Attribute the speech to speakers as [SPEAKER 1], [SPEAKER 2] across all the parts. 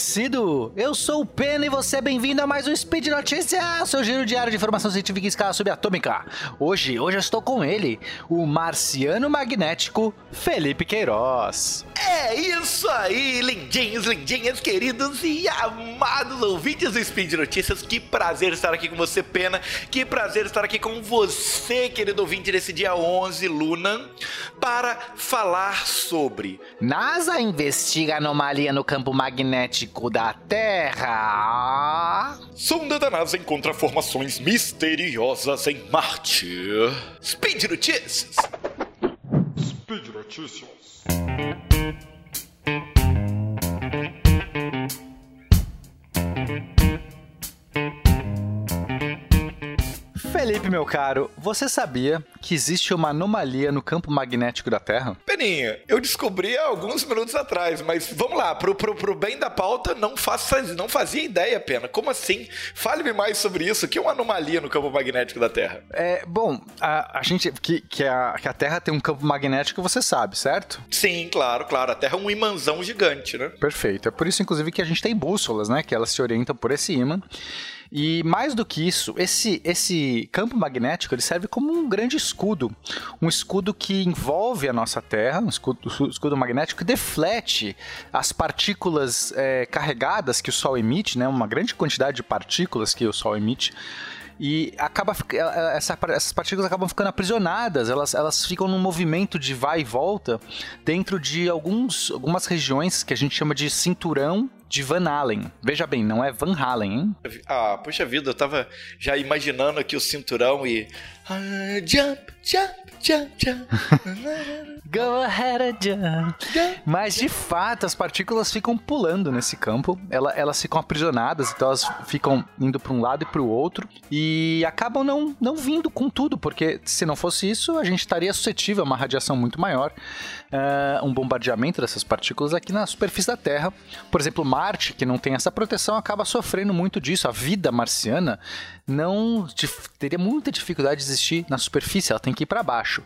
[SPEAKER 1] esclarecido. Eu sou o Pena e você é bem-vindo a mais um Speed Notícia, seu giro diário de informação científica em escala subatômica. Hoje, hoje eu estou com ele, o marciano magnético Felipe Queiroz.
[SPEAKER 2] É isso aí, lindinhos, lindinhas, queridos e amados ouvintes do Speed Notícias. Que prazer estar aqui com você, Pena. Que prazer estar aqui com você, querido ouvinte, nesse dia 11, Luna, para falar sobre...
[SPEAKER 1] NASA investiga anomalia no campo magnético da Terra.
[SPEAKER 2] Sonda da NASA encontra formações misteriosas em Marte. Speed Notícias.
[SPEAKER 3] Speed Notícias.
[SPEAKER 1] Felipe, meu caro, você sabia que existe uma anomalia no campo magnético da Terra?
[SPEAKER 2] Peninha, eu descobri há alguns minutos atrás, mas vamos lá, pro, pro, pro bem da pauta, não, faça, não fazia ideia, Pena. Como assim? Fale-me mais sobre isso. O que é uma anomalia no campo magnético da Terra?
[SPEAKER 1] É, bom, a, a gente. Que, que, a, que a Terra tem um campo magnético, você sabe, certo?
[SPEAKER 2] Sim, claro, claro. A Terra é um imãzão gigante, né?
[SPEAKER 1] Perfeito. É por isso, inclusive, que a gente tem bússolas, né? Que elas se orientam por esse imã. E mais do que isso, esse, esse campo magnético ele serve como um grande escudo. Um escudo que envolve a nossa Terra, um escudo, escudo magnético que deflete as partículas é, carregadas que o Sol emite, né? uma grande quantidade de partículas que o Sol emite e acaba essa, essas partículas acabam ficando aprisionadas, elas, elas ficam num movimento de vai e volta dentro de alguns, algumas regiões que a gente chama de cinturão de Van Allen. Veja bem, não é Van Halen, hein?
[SPEAKER 2] Ah, puxa vida, eu tava já imaginando aqui o cinturão e. Ah, jump, jump, jump, jump.
[SPEAKER 1] Go ahead and jump. Mas de fato, as partículas ficam pulando nesse campo, elas, elas ficam aprisionadas, então elas ficam indo para um lado e para o outro e acabam não, não vindo com tudo, porque se não fosse isso, a gente estaria suscetível a uma radiação muito maior, uh, um bombardeamento dessas partículas aqui na superfície da Terra. Por exemplo, Marte, que não tem essa proteção, acaba sofrendo muito disso. A vida marciana não teria muita dificuldade de existir na superfície, ela tem que ir para baixo.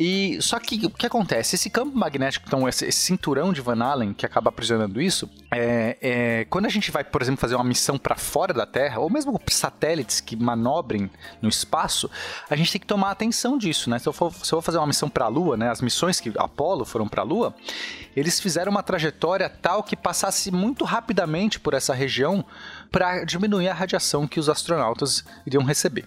[SPEAKER 1] E só que o que acontece? Esse campo magnético, então, esse, esse cinturão de Van Allen que acaba aprisionando isso, é, é, quando a gente vai, por exemplo, fazer uma missão para fora da Terra, ou mesmo satélites que manobrem no espaço, a gente tem que tomar atenção disso, né? Se eu for, se eu for fazer uma missão para a Lua, né? As missões que Apolo foram para a Lua, eles fizeram uma trajetória tal que passasse muito rapidamente por essa região para diminuir a radiação que os astronautas iriam receber.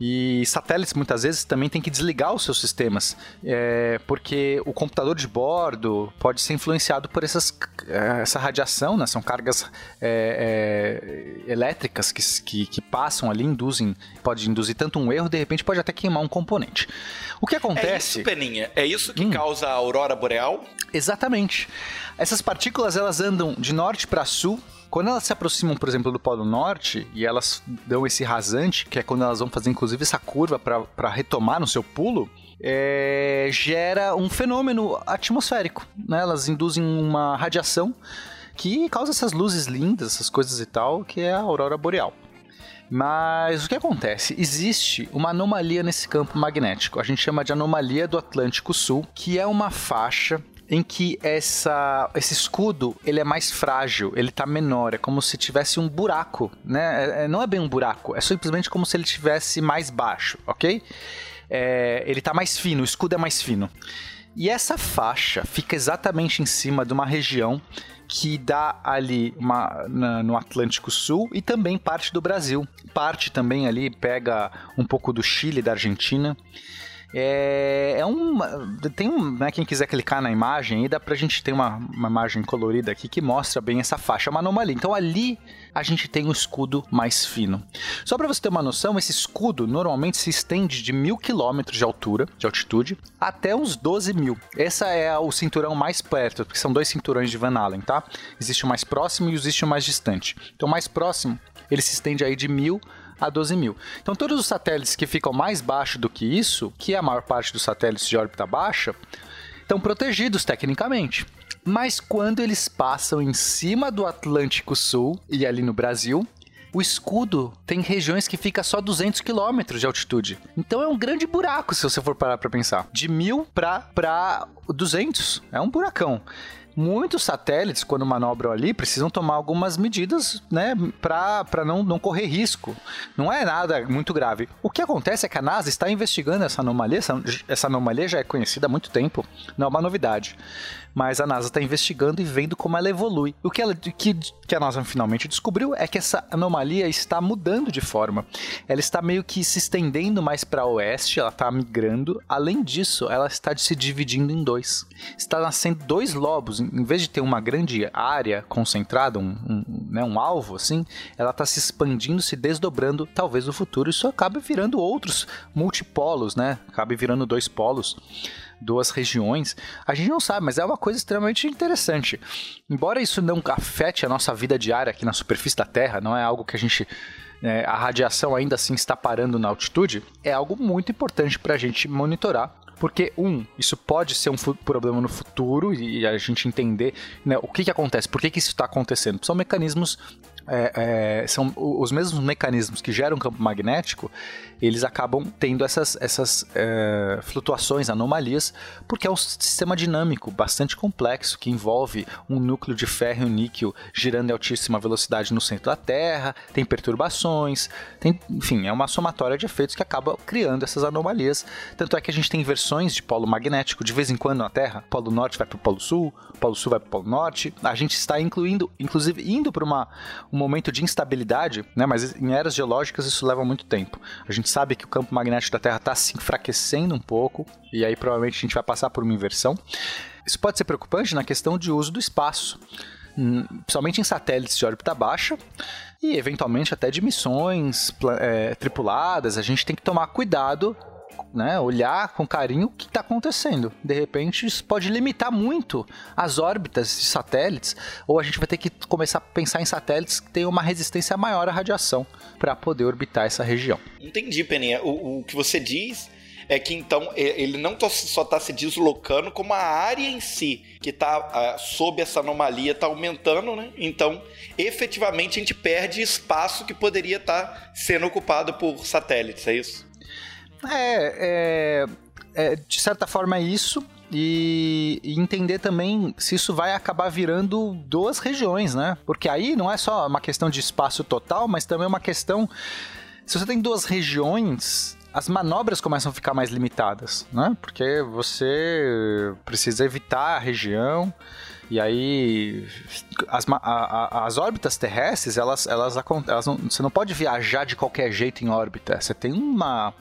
[SPEAKER 1] E satélites muitas vezes também tem que desligar os seus sistemas, é, porque o computador de bordo pode ser influenciado por essas, é, essa radiação, né? são cargas é, é, elétricas que, que, que, passam ali, induzem, pode induzir tanto um erro, de repente pode até queimar um componente. O que acontece... É
[SPEAKER 2] isso, Peninha? É isso que hum. causa a aurora boreal?
[SPEAKER 1] Exatamente. Essas partículas elas andam de norte para sul quando elas se aproximam, por exemplo, do Polo Norte e elas dão esse rasante, que é quando elas vão fazer inclusive essa curva para retomar no seu pulo, é, gera um fenômeno atmosférico. Né? Elas induzem uma radiação que causa essas luzes lindas, essas coisas e tal, que é a aurora boreal. Mas o que acontece? Existe uma anomalia nesse campo magnético. A gente chama de anomalia do Atlântico Sul, que é uma faixa em que essa, esse escudo ele é mais frágil, ele tá menor, é como se tivesse um buraco, né? É, é não é bem um buraco, é simplesmente como se ele tivesse mais baixo, ok? É, ele tá mais fino, o escudo é mais fino. E essa faixa fica exatamente em cima de uma região que dá ali uma, na, no Atlântico Sul e também parte do Brasil. Parte também ali pega um pouco do Chile, da Argentina. É, é um. Tem um. Né, quem quiser clicar na imagem, aí dá pra gente ter uma, uma imagem colorida aqui que mostra bem essa faixa, é uma anomalia. Então ali a gente tem o um escudo mais fino. Só para você ter uma noção, esse escudo normalmente se estende de mil quilômetros de altura, de altitude, até uns 12 mil. Esse é o cinturão mais perto, porque são dois cinturões de Van Allen, tá? Existe o mais próximo e existe o mais distante. Então, o mais próximo, ele se estende aí de mil a 12 mil. Então, todos os satélites que ficam mais baixo do que isso, que é a maior parte dos satélites de órbita baixa, estão protegidos tecnicamente. Mas quando eles passam em cima do Atlântico Sul e ali no Brasil, o escudo tem regiões que fica só 200 km de altitude. Então é um grande buraco se você for parar para pensar. De mil para 200. É um buracão. Muitos satélites, quando manobram ali, precisam tomar algumas medidas, né, para não, não correr risco. Não é nada muito grave. O que acontece é que a NASA está investigando essa anomalia, essa, essa anomalia já é conhecida há muito tempo, não é uma novidade mas a NASA está investigando e vendo como ela evolui. O que, ela, que, que a NASA finalmente descobriu é que essa anomalia está mudando de forma. Ela está meio que se estendendo mais para oeste, ela está migrando. Além disso, ela está se dividindo em dois. Está nascendo dois lobos. Em vez de ter uma grande área concentrada, um, um, né, um alvo assim, ela está se expandindo, se desdobrando. Talvez no futuro isso acabe virando outros multipolos, né? Acabe virando dois polos duas regiões, a gente não sabe, mas é uma coisa extremamente interessante. Embora isso não afete a nossa vida diária aqui na superfície da Terra, não é algo que a gente é, a radiação ainda assim está parando na altitude, é algo muito importante para a gente monitorar. Porque, um, isso pode ser um problema no futuro e a gente entender né, o que, que acontece, por que, que isso está acontecendo. São mecanismos é, é, são os mesmos mecanismos que geram campo magnético, eles acabam tendo essas, essas é, flutuações, anomalias, porque é um sistema dinâmico bastante complexo que envolve um núcleo de ferro e um níquel girando em altíssima velocidade no centro da Terra, tem perturbações, tem, enfim, é uma somatória de efeitos que acaba criando essas anomalias. Tanto é que a gente tem versões de polo magnético de vez em quando na Terra, polo norte vai para o polo sul, polo sul vai para o polo norte. A gente está incluindo, inclusive indo para uma, uma um momento de instabilidade, né? Mas em eras geológicas isso leva muito tempo. A gente sabe que o campo magnético da Terra está se enfraquecendo um pouco e aí provavelmente a gente vai passar por uma inversão. Isso pode ser preocupante na questão de uso do espaço, hum, principalmente em satélites de órbita baixa e eventualmente até de missões é, tripuladas. A gente tem que tomar cuidado né, olhar com carinho o que está acontecendo. De repente, isso pode limitar muito as órbitas de satélites, ou a gente vai ter que começar a pensar em satélites que tenham uma resistência maior à radiação para poder orbitar essa região.
[SPEAKER 2] Entendi, Peninha. O, o que você diz é que então ele não só está se deslocando, como a área em si que está ah, sob essa anomalia está aumentando, né? Então, efetivamente, a gente perde espaço que poderia estar tá sendo ocupado por satélites, é isso?
[SPEAKER 1] É, é, é, de certa forma é isso. E, e, entender também se isso vai acabar virando duas regiões, né? Porque aí não é só uma questão de espaço total, mas também uma questão. Se você tem duas regiões, as manobras começam a ficar mais limitadas, né? Porque você precisa evitar a região. E aí, as, a, a, as órbitas terrestres, elas, elas, elas não, você não pode viajar de qualquer jeito em órbita. Você tem uma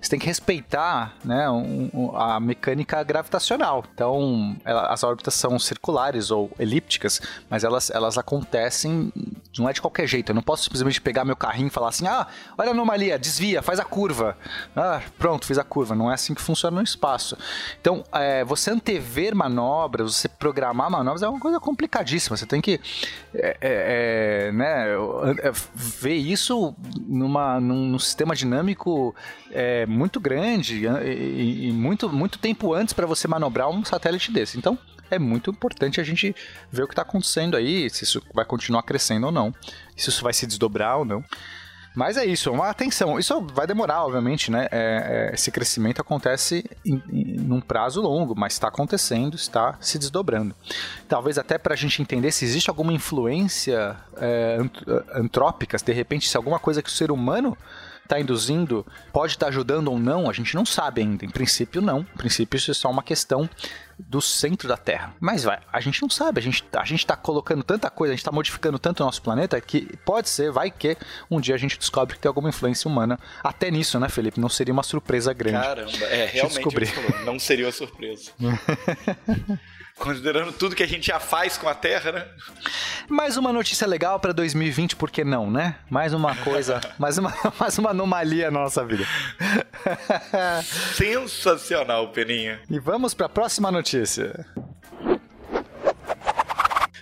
[SPEAKER 1] você tem que respeitar né, um, um, a mecânica gravitacional. Então, ela, as órbitas são circulares ou elípticas, mas elas, elas acontecem, não é de qualquer jeito. Eu não posso simplesmente pegar meu carrinho e falar assim: ah, olha a anomalia, desvia, faz a curva. Ah, pronto, fiz a curva. Não é assim que funciona no espaço. Então, é, você antever manobras, você programar manobras é uma coisa complicadíssima. Você tem que é, é, é né, é, ver isso numa, num, sistema dinâmico é, muito grande e, e muito, muito tempo antes para você manobrar um satélite desse. Então, é muito importante a gente ver o que está acontecendo aí, se isso vai continuar crescendo ou não, se isso vai se desdobrar ou não. Mas é isso, uma atenção. Isso vai demorar, obviamente, né? É, é, esse crescimento acontece em, em, num prazo longo, mas está acontecendo, está se desdobrando. Talvez até para a gente entender se existe alguma influência é, antrópica, de repente, se alguma coisa que o ser humano está induzindo pode estar tá ajudando ou não, a gente não sabe ainda. Em princípio, não. Em princípio, isso é só uma questão do centro da Terra. Mas vai, a gente não sabe, a gente, a gente tá colocando tanta coisa, a gente tá modificando tanto o nosso planeta que pode ser, vai que um dia a gente descobre que tem alguma influência humana até nisso, né, Felipe? Não seria uma surpresa grande.
[SPEAKER 2] Caramba, é, realmente, não seria uma surpresa. Considerando tudo que a gente já faz com a Terra, né?
[SPEAKER 1] Mais uma notícia legal para 2020, por que não, né? Mais uma coisa, mais, uma, mais uma anomalia na nossa vida.
[SPEAKER 2] Sensacional, Peninha.
[SPEAKER 1] E vamos para a próxima notícia.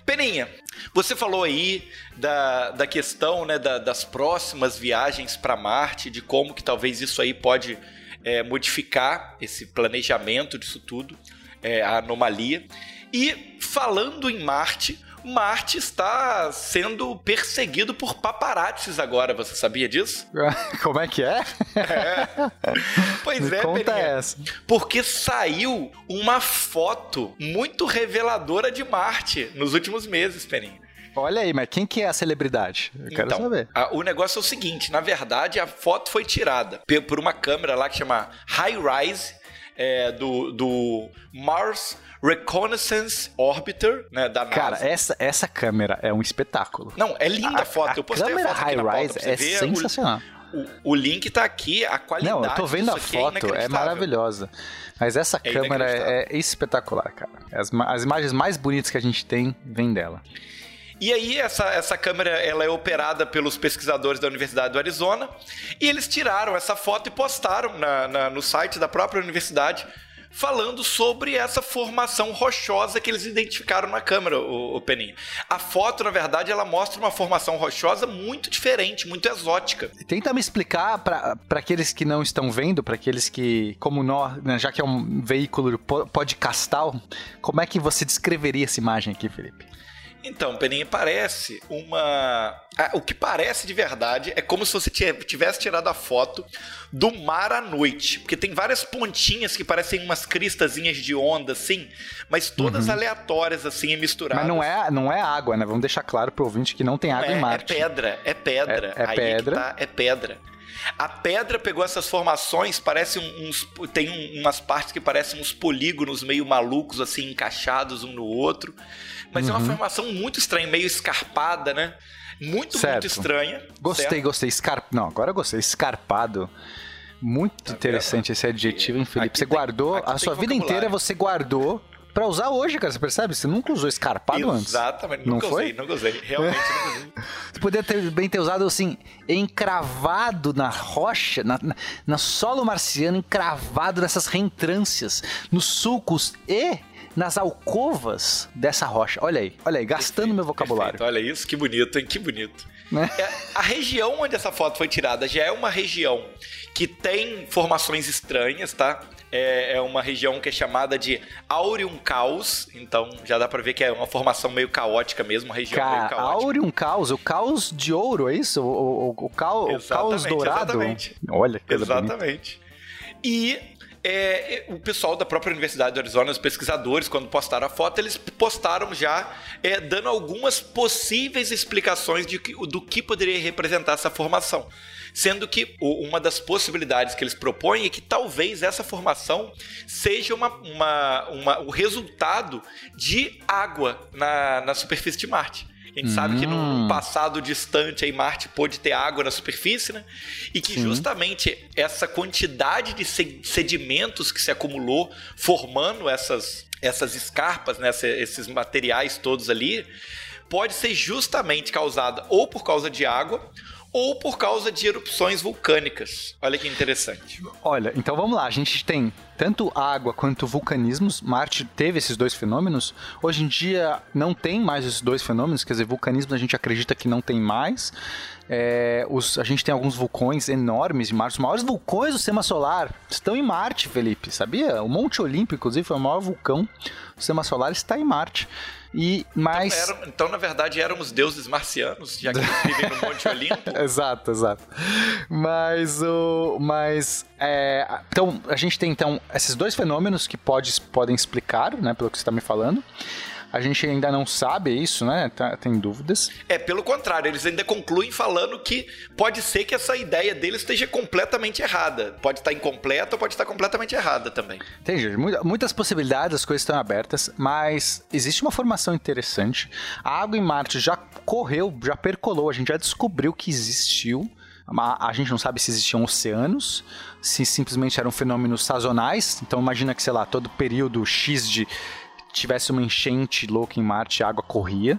[SPEAKER 2] Peninha, você falou aí da, da questão né, da, das próximas viagens para Marte, de como que talvez isso aí pode é, modificar esse planejamento disso tudo é, a anomalia. E falando em Marte, Marte está sendo perseguido por paparazzis agora, você sabia disso?
[SPEAKER 1] Como é que é?
[SPEAKER 2] é. Pois
[SPEAKER 1] Me
[SPEAKER 2] é,
[SPEAKER 1] conta
[SPEAKER 2] Peninha.
[SPEAKER 1] essa.
[SPEAKER 2] Porque saiu uma foto muito reveladora de Marte nos últimos meses, Peninha.
[SPEAKER 1] Olha aí, mas quem que é a celebridade? Eu quero
[SPEAKER 2] então,
[SPEAKER 1] saber.
[SPEAKER 2] a- o negócio é o seguinte: na verdade, a foto foi tirada por uma câmera lá que chama High Rise é, do, do Mars Reconnaissance Orbiter, né, da NASA.
[SPEAKER 1] Cara, essa, essa câmera é um espetáculo.
[SPEAKER 2] Não, é linda a, foto. Eu postei a
[SPEAKER 1] câmera high-rise é
[SPEAKER 2] ver.
[SPEAKER 1] Sensacional.
[SPEAKER 2] O, o link tá aqui, a qualidade
[SPEAKER 1] Não, eu tô vendo a
[SPEAKER 2] é
[SPEAKER 1] foto, é,
[SPEAKER 2] inacreditável.
[SPEAKER 1] maravilhosa. Mas essa
[SPEAKER 2] É
[SPEAKER 1] câmera é, é espetacular, cara. As, as imagens mais bonitas que a gente tem vêm dela.
[SPEAKER 2] E aí essa, essa câmera ela é operada pelos pesquisadores da Universidade do Arizona e eles tiraram essa foto e postaram na- na- no site da própria universidade falando sobre essa formação rochosa que eles identificaram na câmera, o, o Peninha. A foto, na verdade, ela mostra uma formação rochosa muito diferente, muito exótica.
[SPEAKER 1] Tenta me explicar para aqueles que não estão vendo, para aqueles que, como nós, né, já que é um veículo po- podcastal, como é que você descreveria essa imagem aqui, Felipe?
[SPEAKER 2] Então, Peninha, parece uma. Ah, o que parece de verdade é como se você tivesse tirado a foto do mar à noite. Porque tem várias pontinhas que parecem umas cristazinhas de onda, assim, mas todas aleatórias, assim, e misturadas.
[SPEAKER 1] Uhum. Mas não é, não é água, né? Vamos deixar claro pro ouvinte que não tem água
[SPEAKER 2] é,
[SPEAKER 1] em Marte.
[SPEAKER 2] É pedra, é pedra.
[SPEAKER 1] É- é
[SPEAKER 2] Aí
[SPEAKER 1] pedra.
[SPEAKER 2] tá, é pedra. A pedra pegou essas formações, parece uns. Tem um- umas partes que parecem uns polígonos meio malucos, assim, encaixados um no outro. Mas é uma
[SPEAKER 1] Uhum.
[SPEAKER 2] formação muito estranha, meio escarpada, né? Muito,
[SPEAKER 1] Certo.
[SPEAKER 2] muito estranha.
[SPEAKER 1] Gostei,
[SPEAKER 2] certo?
[SPEAKER 1] gostei. Escar... Não, agora eu gostei. Escarpado. Muito interessante esse adjetivo, hein, Felipe?
[SPEAKER 2] Aqui
[SPEAKER 1] você
[SPEAKER 2] tem-
[SPEAKER 1] guardou, a sua vida inteira você guardou pra usar hoje, cara. Você percebe? Você nunca usou escarpado antes.
[SPEAKER 2] Exatamente.
[SPEAKER 1] Não
[SPEAKER 2] Nunca
[SPEAKER 1] foi?
[SPEAKER 2] usei, nunca usei. Realmente nunca usei.
[SPEAKER 1] Você poderia ter, bem ter usado assim, encravado na rocha, na, na, na solo marciano, encravado nessas reentrâncias, nos sulcos e nas alcovas dessa rocha. Olha aí, olha aí, gastando meu vocabulário.
[SPEAKER 2] Perfeito, Olha isso, que bonito, hein? Que bonito.
[SPEAKER 1] Né?
[SPEAKER 2] É, a região onde essa foto foi tirada já é uma região que tem formações estranhas, tá? É, é uma região que é chamada de Aureum Caos, então já dá pra ver que é uma formação meio caótica mesmo, uma região meio
[SPEAKER 1] Cara,
[SPEAKER 2] caótica.
[SPEAKER 1] Aureum Caos, o caos de ouro, é isso? O, o, o, o caos
[SPEAKER 2] Exatamente,
[SPEAKER 1] dourado?
[SPEAKER 2] exatamente.
[SPEAKER 1] Olha, que coisa bonita.
[SPEAKER 2] Exatamente. E é, o pessoal da própria Universidade do Arizona, os pesquisadores, quando postaram a foto, eles postaram já é, dando algumas possíveis explicações de que- do que poderia representar essa formação. Sendo que uma das possibilidades que eles propõem é que talvez essa formação seja uma, uma- uma- o resultado de água na, na superfície de Marte. A gente sabe que num
[SPEAKER 1] Hum.
[SPEAKER 2] passado distante aí Marte pôde ter água na superfície, né? E que
[SPEAKER 1] Sim.
[SPEAKER 2] justamente essa quantidade de se- sedimentos que se acumulou formando essas, essas escarpas, né? esse- esses materiais todos ali, pode ser justamente causada ou por causa de água ou por causa de erupções vulcânicas. Olha que interessante.
[SPEAKER 1] Olha, então vamos lá. A gente tem tanto água quanto vulcanismos. Marte teve esses dois fenômenos. Hoje em dia não tem mais esses dois fenômenos. Quer dizer, vulcanismo a gente acredita que não tem mais. É, os- a gente tem alguns vulcões enormes de Marte. Os maiores vulcões do sistema solar estão em Marte, Felipe. Sabia? O Monte Olimpo, inclusive, foi o maior vulcão do sistema solar. Está em Marte. E mais.
[SPEAKER 2] Então, eram- então, na verdade, éramos deuses marcianos, já que eles vivem no Monte Olimpo.
[SPEAKER 1] exato, exato. Mas o. Mas. é, então, a gente tem então esses dois fenômenos que pode, podem explicar, né? Pelo que você está me falando. A gente ainda não sabe isso, né? Tá- tem dúvidas.
[SPEAKER 2] É, pelo contrário, eles ainda concluem falando que pode ser que essa ideia deles esteja completamente errada. Pode estar incompleta ou pode estar completamente errada também.
[SPEAKER 1] Tem, gente, muita- muitas possibilidades, as coisas estão abertas, mas existe uma formação interessante. A água em Marte já correu, já percolou, a gente já descobriu que existiu. A gente não sabe se existiam oceanos, se simplesmente eram fenômenos sazonais. Então imagina que, sei lá, todo período X de tivesse uma enchente louca em Marte, a água corria,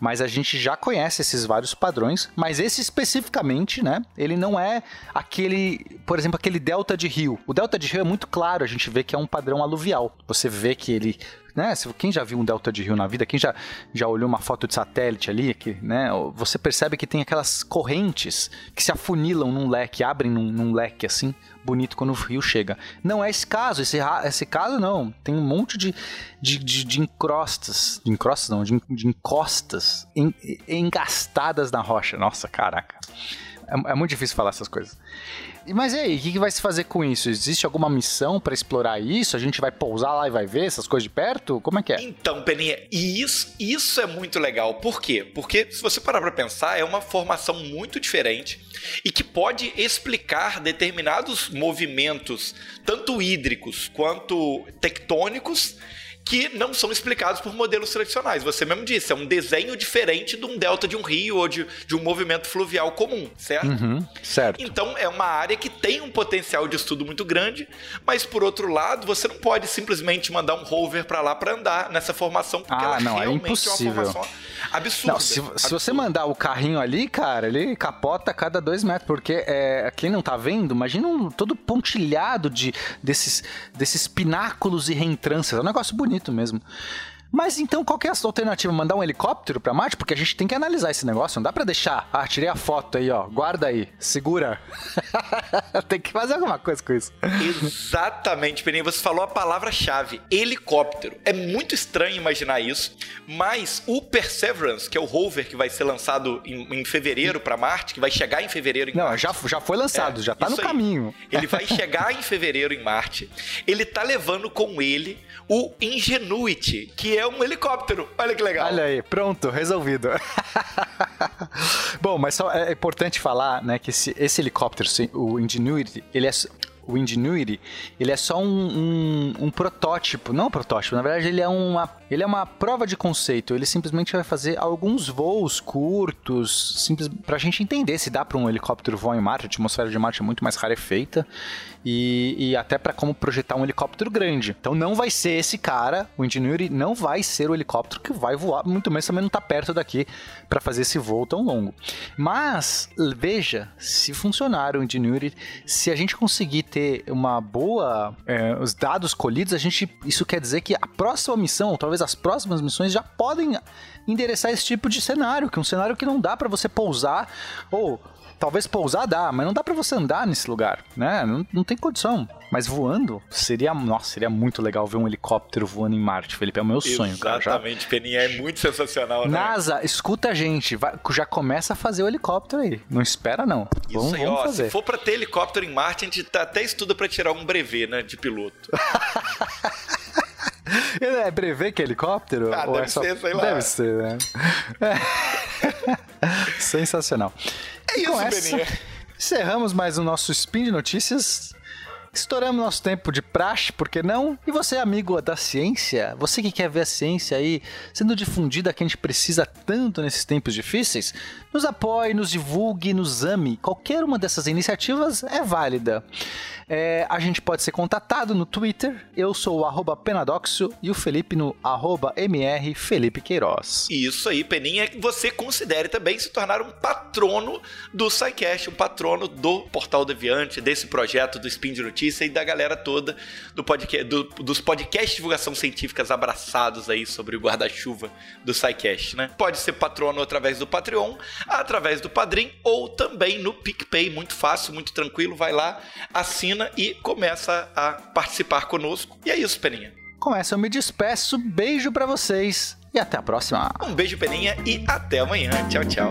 [SPEAKER 1] mas a gente já conhece esses vários padrões, mas esse especificamente, né, ele não é aquele, por exemplo, aquele delta de rio. O delta de rio é muito claro, a gente vê que é um padrão aluvial. Você vê que ele né? Se, quem já viu um delta de rio na vida, quem já, já olhou uma foto de satélite ali, que, né? Você percebe que tem aquelas correntes que se afunilam num leque, abrem num, num leque assim, bonito quando o rio chega. Não é esse caso, esse, esse caso não. Tem um monte de, de, de, de encrostas, de encrostas não, de, de encostas en, engastadas na rocha. Nossa, caraca. É, é muito difícil falar essas coisas. Mas e aí, o que, que vai se fazer com isso? Existe alguma missão para explorar isso? A gente vai pousar lá e vai ver essas coisas de perto? Como é que é?
[SPEAKER 2] Então, Peninha, isso, isso é muito legal. Por quê? Porque se você parar para pensar, é uma formação muito diferente e que pode explicar determinados movimentos, tanto hídricos quanto tectônicos, que não são explicados por modelos tradicionais. Você mesmo disse, é um desenho diferente de um delta de um rio ou de, de um movimento fluvial comum, certo?
[SPEAKER 1] Uhum, certo.
[SPEAKER 2] Então é uma área que tem um potencial de estudo muito grande, mas por outro lado, você não pode simplesmente mandar um rover para lá para andar nessa formação,
[SPEAKER 1] porque ah, ela não, é realmente é, impossível. é uma formação
[SPEAKER 2] absurda. Não,
[SPEAKER 1] se,
[SPEAKER 2] absurda.
[SPEAKER 1] se, você mandar o carrinho ali, cara, ele capota a cada dois metros, porque é, quem não tá vendo, imagina um, todo pontilhado de, desses, desses pináculos e reentrâncias. É um negócio bonito bonito mesmo. Mas então qual que é a alternativa? Mandar um helicóptero para Marte? Porque a gente tem que analisar esse negócio. Não dá para deixar. Ah, tirei a foto aí, ó. Guarda aí. Segura. tem que fazer alguma coisa com isso.
[SPEAKER 2] Exatamente, Peninha. Você falou a palavra-chave: helicóptero. É muito estranho imaginar isso, mas o Perseverance, que é o rover que vai ser lançado em, em fevereiro para Marte, que vai chegar em fevereiro em
[SPEAKER 1] Não,
[SPEAKER 2] Marte.
[SPEAKER 1] já, já foi lançado, é, já tá no aí. caminho.
[SPEAKER 2] Ele vai chegar em fevereiro em Marte. Ele tá levando com ele o Ingenuity, que é um helicóptero. Olha que legal.
[SPEAKER 1] Olha aí, pronto, resolvido. Bom, mas só é importante falar, né, que esse, esse helicóptero, o Ingenuity, ele é o Ingenuity, ele é só um, um, um, protótipo, não um protótipo, na verdade ele é uma, ele é uma prova de conceito, ele simplesmente vai fazer alguns voos curtos, simples, pra gente entender se dá para um helicóptero voar em Marte, a atmosfera de Marte é muito mais rarefeita, e, e até para como projetar um helicóptero grande. Então não vai ser esse cara, o Ingenuity não vai ser o helicóptero que vai voar, muito menos também não tá perto daqui para fazer esse voo tão longo. Mas veja, se funcionar o Ingenuity, se a gente conseguir ter uma boa é, os dados colhidos, a gente isso quer dizer que a próxima missão, ou talvez as próximas missões já podem endereçar esse tipo de cenário, que é um cenário que não dá para você pousar ou Talvez pousar dá, mas não dá para você andar nesse lugar, né? Não, não tem condição. Mas voando, seria, nossa, seria muito legal ver um helicóptero voando em Marte, Felipe. É o meu sonho,
[SPEAKER 2] Exatamente,
[SPEAKER 1] cara.
[SPEAKER 2] Exatamente, Peninha, é muito sensacional, né?
[SPEAKER 1] NASA, escuta a gente, vai, já começa a fazer o helicóptero aí. Não espera, não.
[SPEAKER 2] Isso
[SPEAKER 1] vamos,
[SPEAKER 2] aí,
[SPEAKER 1] vamos
[SPEAKER 2] ó,
[SPEAKER 1] fazer.
[SPEAKER 2] se for pra ter helicóptero em Marte, a gente tá, até estuda para tirar um brevet, né, de piloto.
[SPEAKER 1] É brevê que é helicóptero?
[SPEAKER 2] Ah, deve é só... ser, sei lá.
[SPEAKER 1] Deve ser, né? É. Sensacional.
[SPEAKER 2] É isso, Beninha.
[SPEAKER 1] Encerramos mais o nosso Spin de Notícias. Estouramos nosso tempo de praxe, por que não? E você, amigo da ciência, você que quer ver a ciência aí sendo difundida que a gente precisa tanto nesses tempos difíceis, nos apoie, nos divulgue, nos ame. Qualquer uma dessas iniciativas é válida. É, a gente pode ser contatado no Twitter. Eu sou o Penadoxo e o Felipe no MR Felipe Queiroz.
[SPEAKER 2] Isso aí, Peninha. Você considere também se tornar um patrono do SciCast, um patrono do Portal Deviante, desse projeto do Spin de E da galera toda do podcast, do, dos podcasts de divulgação científicas abraçados aí sobre o guarda-chuva do SciCast, né? Pode ser patrono através do Patreon, através do Padrim ou também no PicPay. Muito fácil, muito tranquilo. Vai lá, assina e começa a participar conosco. E é isso, Peninha.
[SPEAKER 1] Com essa eu me despeço, beijo para vocês e até a próxima.
[SPEAKER 2] Um beijo, Peninha, e até amanhã. Tchau, tchau.